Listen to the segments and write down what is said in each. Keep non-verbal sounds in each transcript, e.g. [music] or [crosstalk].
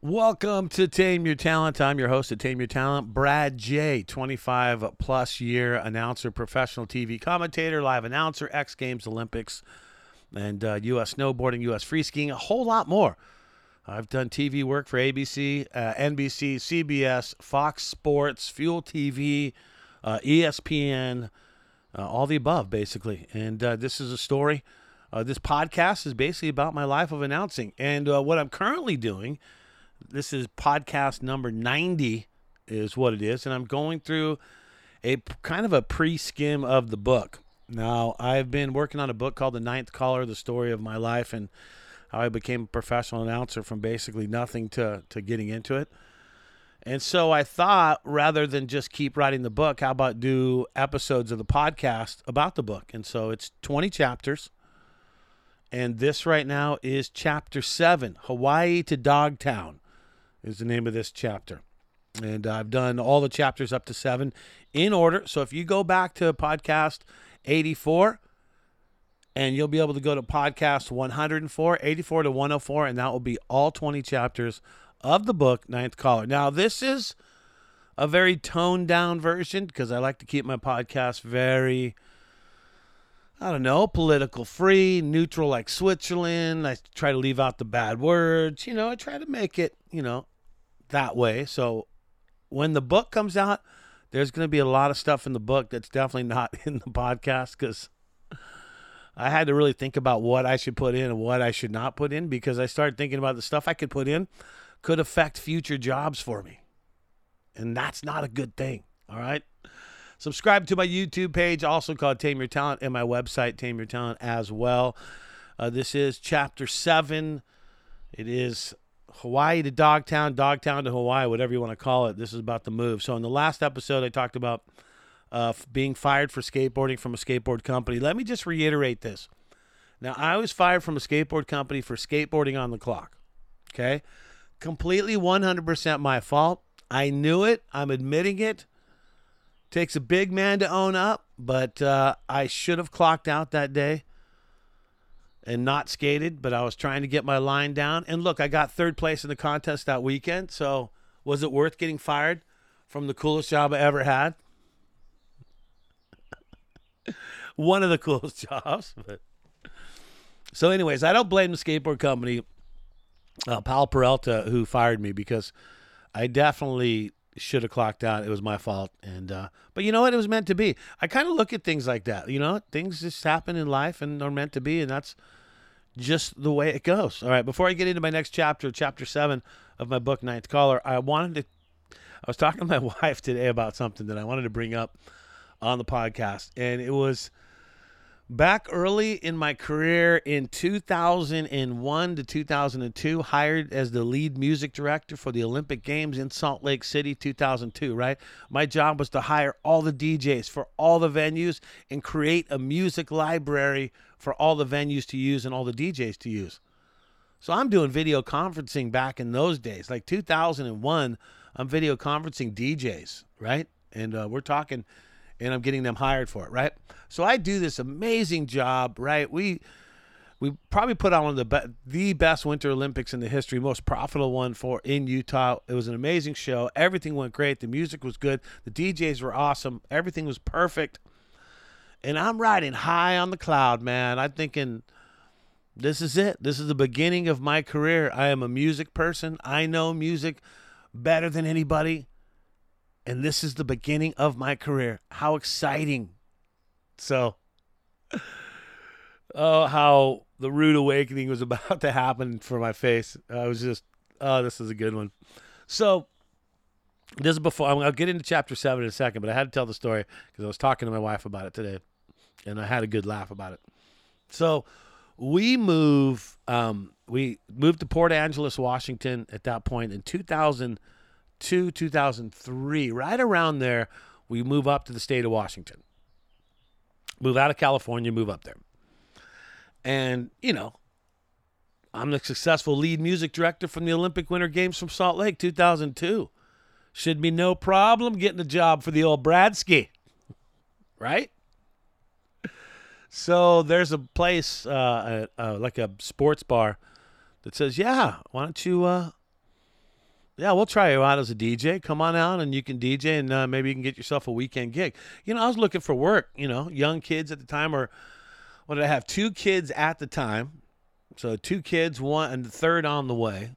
Welcome to Tame Your Talent. I'm your host of Tame Your Talent, Brad Jay. 25 plus year announcer, professional TV commentator, live announcer, X Games, Olympics, and uh, U.S. snowboarding, U.S. free skiing, a whole lot more. I've done TV work for ABC, uh, NBC, CBS, Fox Sports, Fuel TV, uh, ESPN, uh, all the above, basically. And uh, this is a story. Uh, this podcast is basically about my life of announcing. And what I'm currently doing, this is podcast number 90, is what it is. And I'm going through a kind of a pre skim of the book. Now, I've been working on a book called The Ninth Caller, The Story of My Life, and how I became a professional announcer from basically nothing to, to getting into it. And so I thought rather than just keep writing the book, how about do episodes of the podcast about the book? And so it's 20 chapters. And this right now is chapter seven Hawaii to Dogtown is the name of this chapter. And I've done all the chapters up to seven in order. So if you go back to podcast 84, and you'll be able to go to podcast 104, 84 to 104, and that will be all 20 chapters of the book, Ninth Caller. Now, this is a very toned down version because I like to keep my podcast very, I don't know, political free, neutral like Switzerland. I try to leave out the bad words. You know, I try to make it, you know, that way. So when the book comes out, there's going to be a lot of stuff in the book that's definitely not [laughs] in the podcast because I had to really think about what I should put in and what I should not put in because I started thinking about the stuff I could put in could affect future jobs for me. And that's not a good thing. All right. Subscribe to my YouTube page, also called Tame Your Talent, and my website, Tame Your Talent, as well. Uh, this is chapter seven. It is Hawaii to Dogtown, Dogtown to Hawaii, whatever you want to call it. This is about the move. So, in the last episode, I talked about uh, being fired for skateboarding from a skateboard company. Let me just reiterate this. Now, I was fired from a skateboard company for skateboarding on the clock. Okay. Completely 100% my fault. I knew it. I'm admitting it. Takes a big man to own up, but uh, I should have clocked out that day and not skated, but I was trying to get my line down. And look, I got third place in the contest that weekend. So was it worth getting fired from the coolest job I ever had? [laughs] One of the coolest [laughs] jobs. But so, anyways, I don't blame the skateboard company, uh, Powell Peralta, who fired me because I definitely should have clocked out. It was my fault. And uh, but you know what? It was meant to be. I kind of look at things like that. You know, things just happen in life and are meant to be, and that's just the way it goes. All right. Before I get into my next chapter, chapter seven of my book, Ninth Caller, I wanted to. I was talking to my [laughs] wife today about something that I wanted to bring up on the podcast, and it was back early in my career in 2001 to 2002 hired as the lead music director for the olympic games in salt lake city 2002 right? My job was to hire all the djs for all the venues and create a music library for all the venues to use and all the djs to use. So i'm doing video conferencing back in those days like 2001 i'm video conferencing djs right? And uh, we're talking and I'm getting them hired for it, right? So I do this amazing job, right? We we probably put on one of the be- the best Winter Olympics in the history, most profitable one for in Utah. It was an amazing show. Everything went great. The music was good. The DJs were awesome. Everything was perfect. And I'm riding high on the cloud, man. I'm thinking this is it. This is the beginning of my career. I am a music person. I know music better than anybody and this is the beginning of my career. How exciting! So, [laughs] oh, how the rude awakening was [laughs] about to happen for my face. I was just, oh, this is a good one. So, this is before I'll get into chapter seven in a second, but I had to tell the story because I was talking to my wife about it today, and I had a good laugh about it. So, we move, um, we moved to Port Angeles, Washington, at that point in 2000- to 2003, right around there, we move up to the state of Washington. Move out of California, move up there. And, you know, I'm the successful lead music director from the Olympic Winter Games from Salt Lake 2002. Should be no problem getting a job for the old Bradsky, right? So there's a place, uh, uh, like a sports bar, that says, "Yeah, why don't you uh, yeah, we'll try you out as a DJ. Come on out and you can DJ and uh, maybe you can get yourself a weekend gig. You know, I was looking for work, you know, young kids at the time, or what did I have? Two kids at the time. So two kids, one and the third on the way.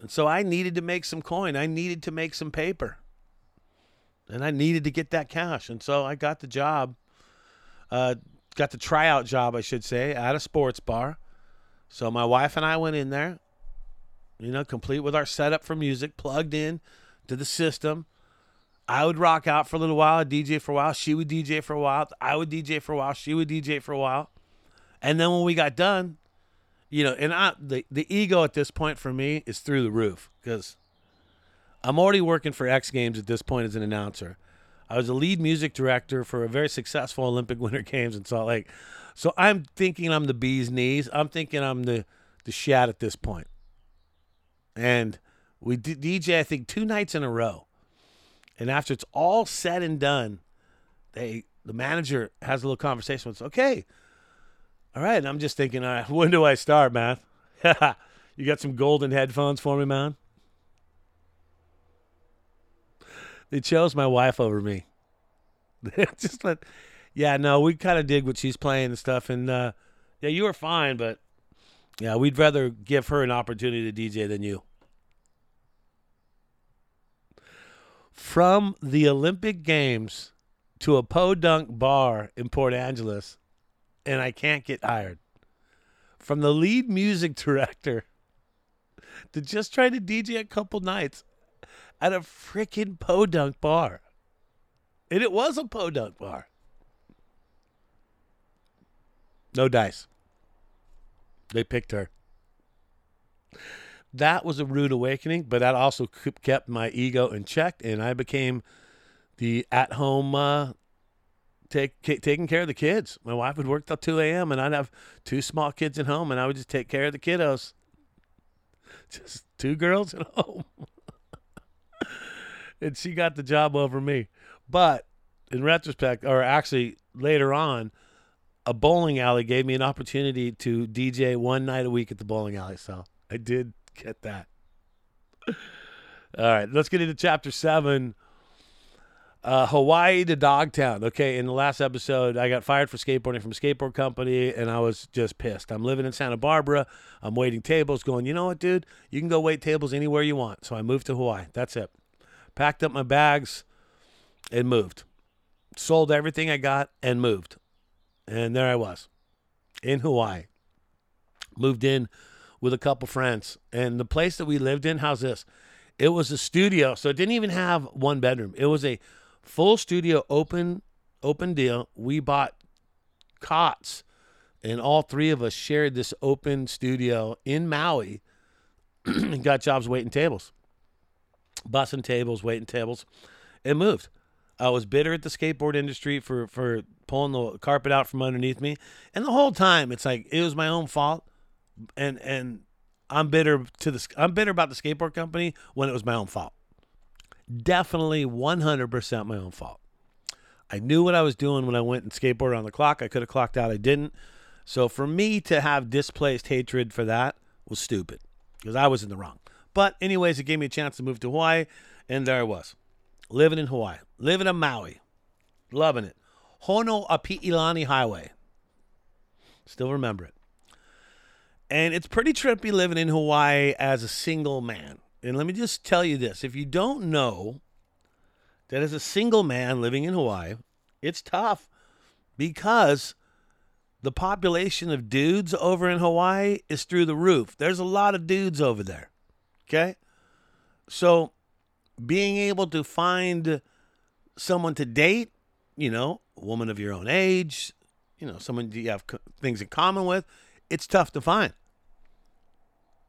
And so I needed to make some coin. I needed to make some paper. And I needed to get that cash. And so I got the job, uh, got the tryout job, I should say, at a sports bar. So my wife and I went in there you know, complete with our setup for music, plugged in to the system. I would rock out for a little while, I'd DJ for a while, she would DJ for a while, I would DJ for a while, she would DJ for a while. And then when we got done, you know, and I the, the ego at this point for me is through the roof because I'm already working for X Games at this point as an announcer. I was a lead music director for a very successful Olympic [laughs] Winter Games in Salt Lake. So I'm thinking I'm the bee's knees. I'm thinking I'm the the shat at this point and we did DJ I think two nights in a row. And after it's all said and done, they the manager has a little conversation with us. Okay, all right. And I'm just thinking, all right, [laughs] when do I start, man? [laughs] you got some golden headphones for me, man? They chose my wife over me. [laughs] just let, yeah, no, we kind of dig what she's playing and stuff. And uh, yeah, you were fine, but yeah, we'd rather give her an opportunity to DJ than you. from the Olympic Games to a podunk bar in Port Angeles, and I can't get hired. From the lead music [laughs] director to just try to DJ a couple nights at a freaking podunk bar. And it was a podunk bar. No dice. They picked her that was a rude awakening, but that also kept my ego in check, and I became the at-home uh, take, taking care of the kids. My wife would work till two a.m. and I'd have two small kids at home, and I would just take care of the kiddos. [laughs] Just two girls at [laughs] home, and she got the job over me. But in retrospect, or actually later on, a bowling alley gave me an opportunity to DJ one night a week at the bowling alley. So I did Get that. All right, let's get into chapter seven. Uh, Hawaii to Dogtown. Okay, in the last episode, I got fired for skateboarding from a skateboard company, and I was just pissed. I'm living in Santa Barbara. I'm waiting tables, going, you know what, dude? You can go wait tables anywhere you want. So I moved to Hawaii. That's it. Packed up my bags and moved. Sold everything I got and moved. And there I was in Hawaii. Moved in with a couple friends. And the place that we lived in, how's this? It was a studio, so it didn't even have one bedroom. It was a full studio, open, open deal. We bought cots, and all three of us shared this open studio in Maui, [clears throat] and got jobs waiting tables, bussing tables, waiting tables, and moved. I was bitter at the skateboard industry for for pulling the carpet out from underneath me, and the whole time it's like it was my own fault and and I'm bitter to the I'm bitter about the skateboard company when it was my own fault. Definitely 100% my own fault. I knew what I was doing when I went and skateboarded on the clock. I could have clocked out. I didn't. So for me to have displaced hatred for that was stupid because I was in the wrong. But anyways, it gave me a chance to move to Hawaii, and there I was, living in Hawaii, living in Maui, loving it. Honoapi'ilani Highway. Still remember it. And it's pretty trippy living in Hawaii as a single man. And let me just tell you this if you don't know that as a single man living in Hawaii, it's tough because the population of dudes over in Hawaii is through the roof. There's a lot of dudes over there. Okay? So being able to find someone to date, you know, woman of your own age, you know, someone you have things in common with, it's tough to find.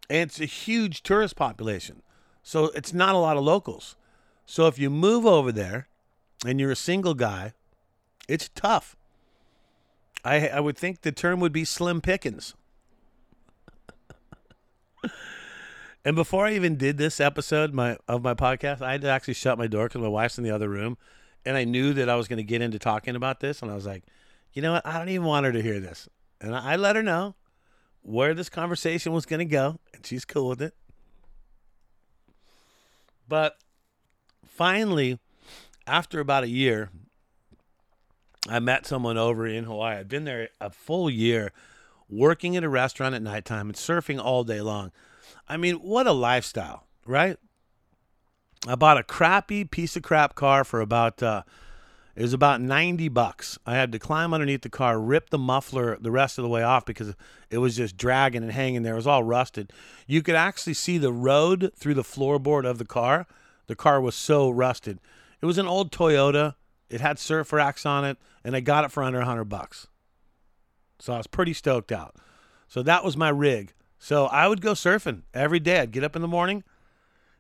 And it's a huge tourist population. So it's not a lot of locals. So if you move over there and you're a single guy, it's tough. I I would think the term would be slim pickings. [laughs] and before I even did this episode my of my podcast, I had to actually shut my door because my wife's in the other room, and I knew that I was going to get into talking about this, and I was like, you know what? I don't even want her to hear this, and I, I let her know where this conversation was going to go, and she's cool with it. But finally, after about a year, I met someone over in Hawaii. I'd been there a full year working at a restaurant at nighttime and surfing all day long. I mean, what a lifestyle, right? I bought a crappy piece of crap car for about uh, it was about 90 bucks. I had to climb underneath the car, rip the muffler the rest of the way off because it was just dragging and hanging there. It was all rusted. You could actually see the road through the floorboard of the car. The car was so rusted. It was an old Toyota. It had surf racks on it, and I got it for under 100 bucks. So I was pretty stoked out. So that was my rig. So I would go surfing every day. I'd get up in the morning,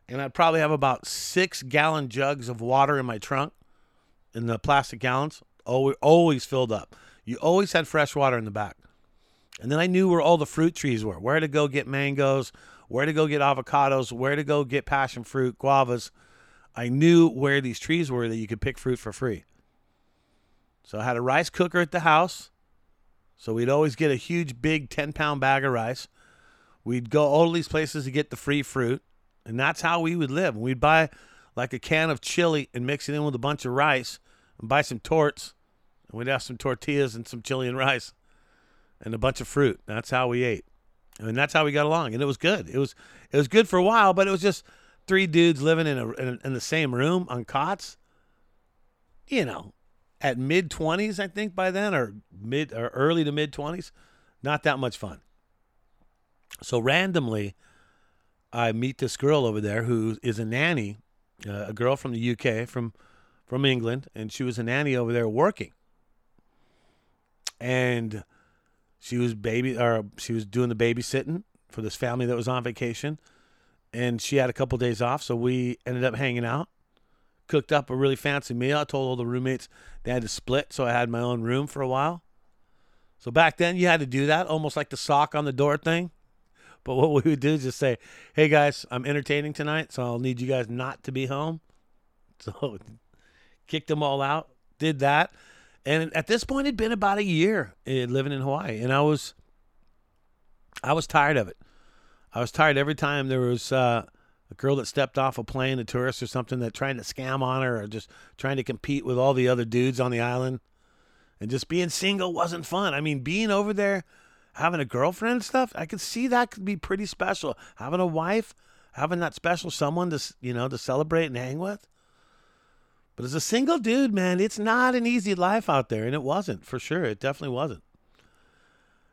and I'd probably have about six gallon jugs of water in my trunk, in the plastic gallons, always, always filled up. You always had fresh water in the back. And then I knew where all the fruit trees were, where to go get mangoes, where to go get avocados, where to go get passion fruit, guavas. I knew where these trees were that you could pick fruit for free. So I had a rice cooker at the house. So we'd always get a huge, big 10 pound bag of rice. We'd go all these places to get the free fruit. And that's how we would live. We'd buy like a can of chili and mix it in with a bunch of rice and buy some torts. And we'd have some tortillas and some chili and rice and a bunch of fruit. That's how we ate. I mean, that's how we got along, and it was good. It was it was good for a while, but it was just three dudes living in a in, in the same room on cots. You know, at mid twenties, I think by then, or mid or early to mid twenties, not that much fun. So randomly, I meet this girl over there who is a nanny, uh, a girl from the UK from from England, and she was a nanny over there working. And she was baby or she was doing the babysitting for this family that was on vacation. And she had a couple days off so we ended up hanging out cooked up a really fancy meal. I told all the roommates they had to split so i had my own room for a while. So back then you had to do that almost like the sock on the door thing but what we would do is just say hey guys i'm entertaining tonight so i'll need you guys not to be home [laughs] so kicked them all out did that and at this point, it'd been about a year eh, living in Hawaii, and I was, I was tired of it. I was tired every time there was uh, a girl that stepped off a plane, a tourist or something, that trying to scam on her or just trying to compete with all the other dudes on the island. And just being single wasn't fun. I mean, being over there, having a girlfriend and stuff, I could see that could be pretty special. Having a wife, having that special someone to you know to celebrate and hang with. But as a single dude, man, it's not an easy life out there. And it wasn't, for sure. It definitely wasn't.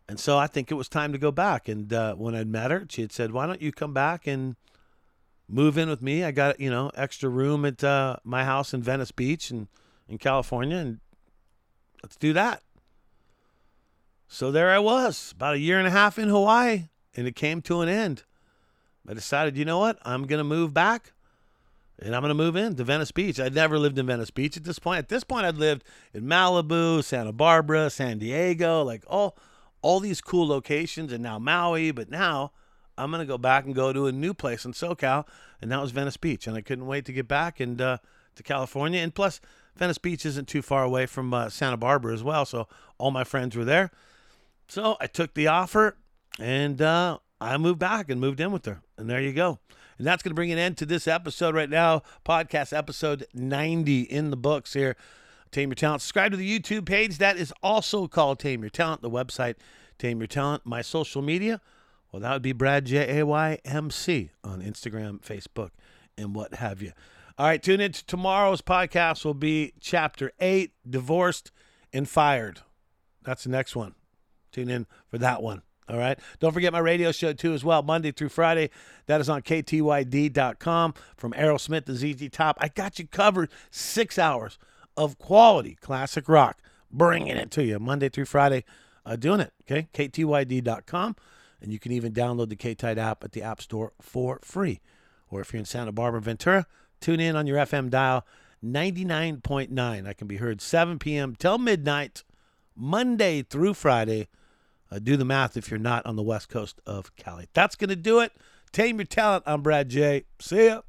And so I think it was time to go back. And uh, when I'd met her, she had said, Why don't you come back and move in with me? I got, you know, extra room at uh, my house in Venice Beach and in California. And let's do that. So there I was, about a year and a half in Hawaii. And it came to an end. I decided, you know what? I'm going to move back and I'm going to move in to Venice Beach. I'd never lived in Venice Beach at this point. At this point, I'd lived in Malibu, Santa Barbara, San Diego, like all all these cool locations, and now Maui. But now I'm going to go back and go to a new place in SoCal, and that was Venice Beach. And I couldn't wait to get back and uh, to California. And plus, Venice Beach isn't too far away from uh, Santa Barbara as well, so all my friends were there. So I took the offer, and uh, I moved back and moved in with her. And there you go. And that's going to bring an end to this episode right now. Podcast episode 90 in the books here. Tame Your Talent. Subscribe to the YouTube page. That is also called Tame Your Talent. The website, Tame Your Talent. My social media, well, that would be Brad J A Y M C on Instagram, Facebook, and what have you. All right, tune in to tomorrow's podcast. Will be Chapter Eight: Divorced and Fired. That's the next one. Tune in for that one. All right. Don't forget my radio show too as well, Monday through Friday. That is on ktyd.com from Aerosmith to ZZ Top. I got you covered. Six hours of quality classic rock, bringing it to you Monday through Friday. Uh, doing it. Okay. ktyd.com, and you can even download the KTYD app at the App Store for free. Or if you're in Santa Barbara, Ventura, tune in on your FM dial 99.9. I can be heard 7 p.m. till midnight, Monday through Friday uh, do the math if you're not on the west coast of Cali. That's going to do it. Tame your talent. I'm Brad Jay. See ya.